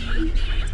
Thank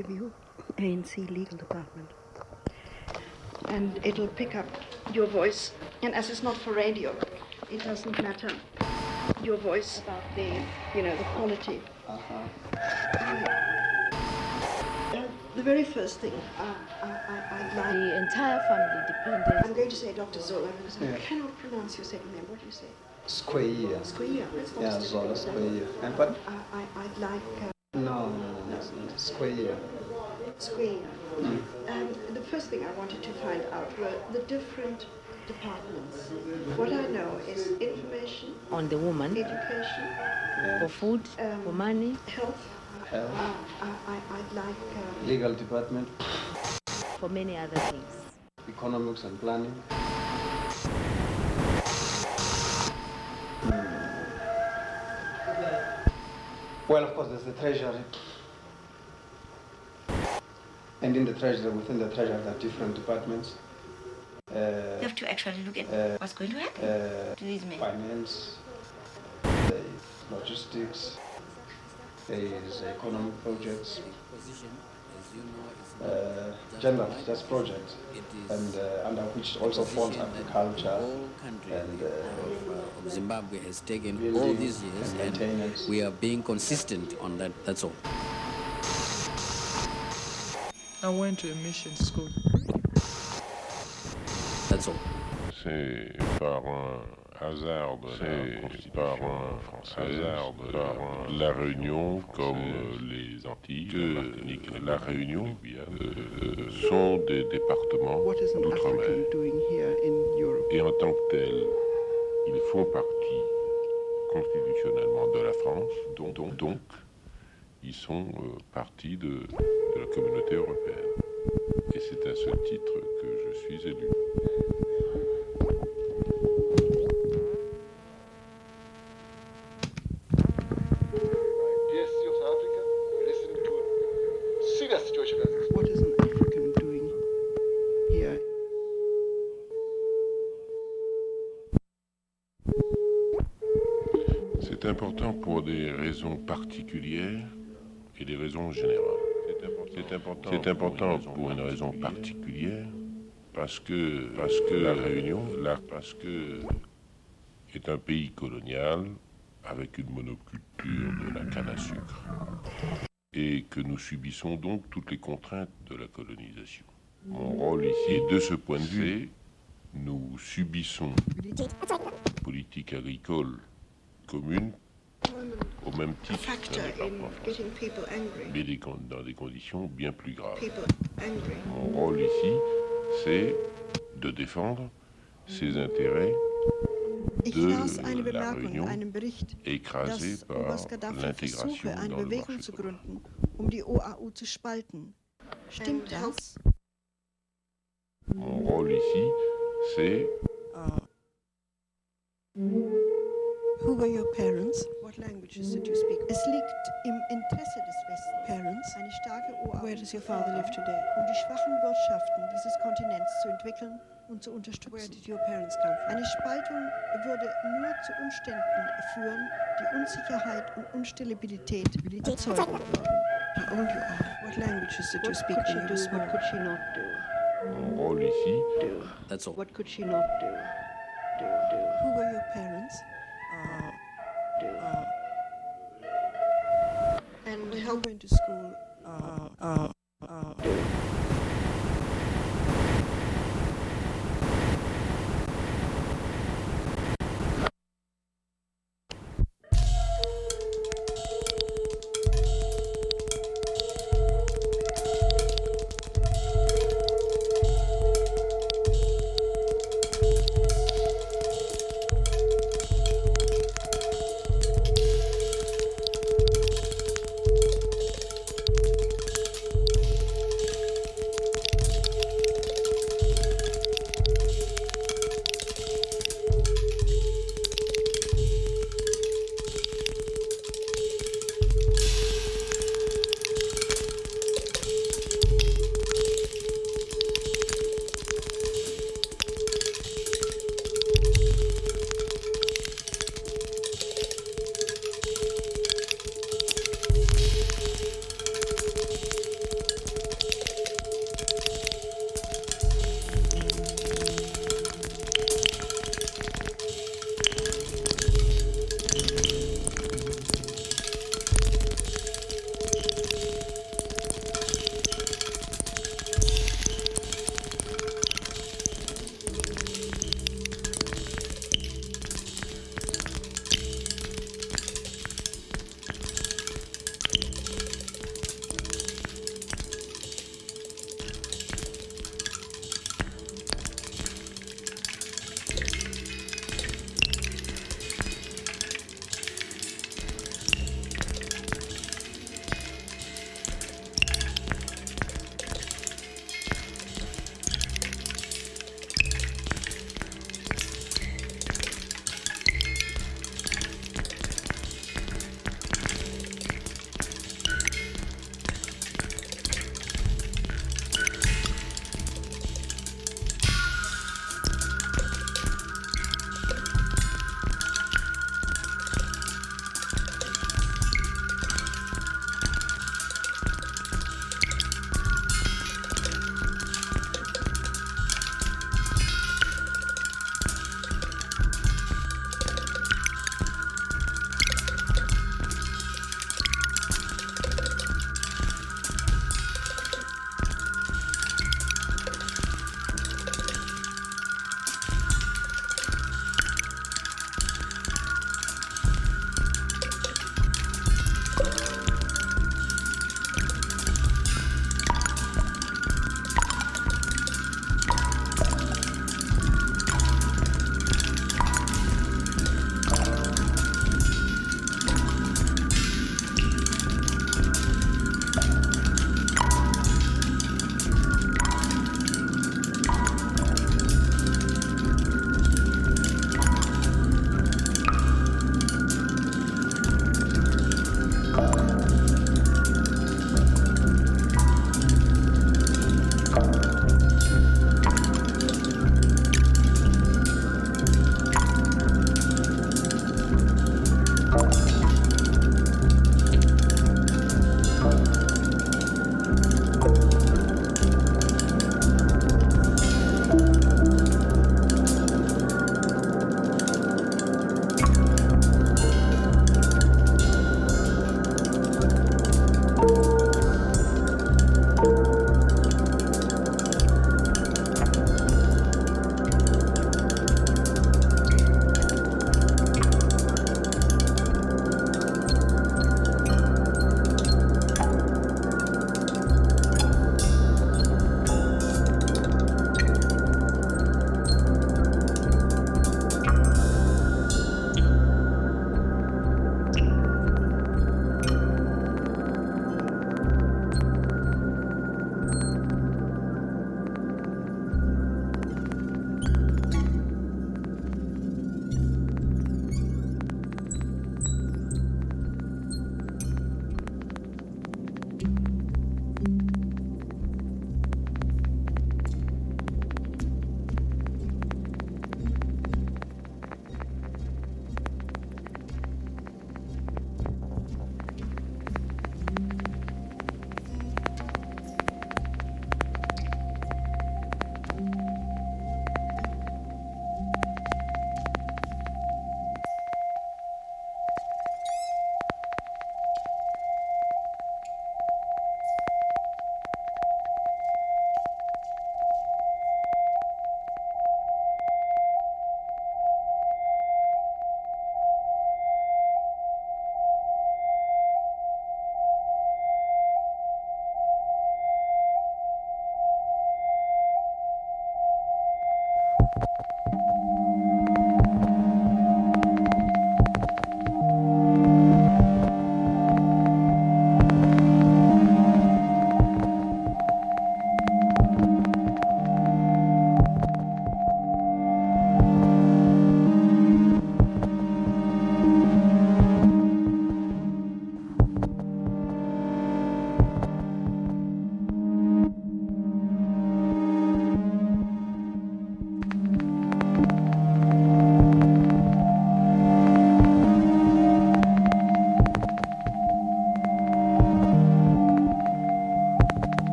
interview, ANC Legal Department. And it'll pick up your voice. And as it's not for radio, it doesn't matter your voice about the, you know, the quality. Uh, the very first thing uh, I, I, I'd like. The entire family depended. I'm going to say Dr. Zola because I cannot pronounce your second name. What do you say? Square. Squia. That's not Yeah, as difficult Zola as that. Square. And pardon? I, I, I I'd like uh, No, no, no, it's not. Square. Square. Um, the first thing I wanted to find out were the different departments. What I know is information, on the woman education, for food, Um, for money, health. Health. Uh, I, I- I'd like um, Legal department. for many other things. Economics and planning. Well, of course, there's the treasury. And in the treasury, within the treasury, there are different departments. You Uh, have to actually look at Uh, what's going to happen uh, to these men. finance, there is logistics, there is economic projects, uh, general just projects, and uh, under which also falls agriculture whole and uh, of, of Zimbabwe has taken all these years and and we are being consistent on that. That's all. I went to a mission school. That's all. C'est par un hasard de la Constitution hasard de la, la Réunion, comme euh, les Antilles, que la Réunion euh, sont des départements d'outre-mer. Et en tant que tels, ils font partie constitutionnellement de la France, donc, donc, donc, ils sont euh, partie de, de la communauté européenne. Et c'est à ce titre que je suis élu. C'est important pour des raisons particulières et des raisons générales. C'est important, pour une raison particulière parce que, parce que la Réunion, parce que est un pays colonial avec une monoculture de la canne à sucre et que nous subissons donc toutes les contraintes de la colonisation. Mon rôle ici est de ce point de vue, nous subissons politique agricole commune au même titre mais des, dans des conditions bien plus graves. Mon rôle ici, c'est de défendre ces intérêts de la Réunion écrasée par l'intégration dans le marché zu gründen, um die OAU zu spalten. Stimmt das? Mon rôle ici, c'est äh. Who were your parents? What languages did you speak? Es liegt im Interesse des Westens, parents, eine starke OAU Where does your father live today? um die schwachen Wirtschaften dieses Kontinents zu entwickeln und zu unterstützen. Where did your parents come from? Eine Spaltung würde nur zu Umständen führen, die Unsicherheit und Unstabilität erzeugen würden. How old you are? What languages did you What speak could she do? What could she not do? rôle ici, Do. That's all. What could she not do? Do, do, Who were your parents? Uh, do. uh, And you help went to school,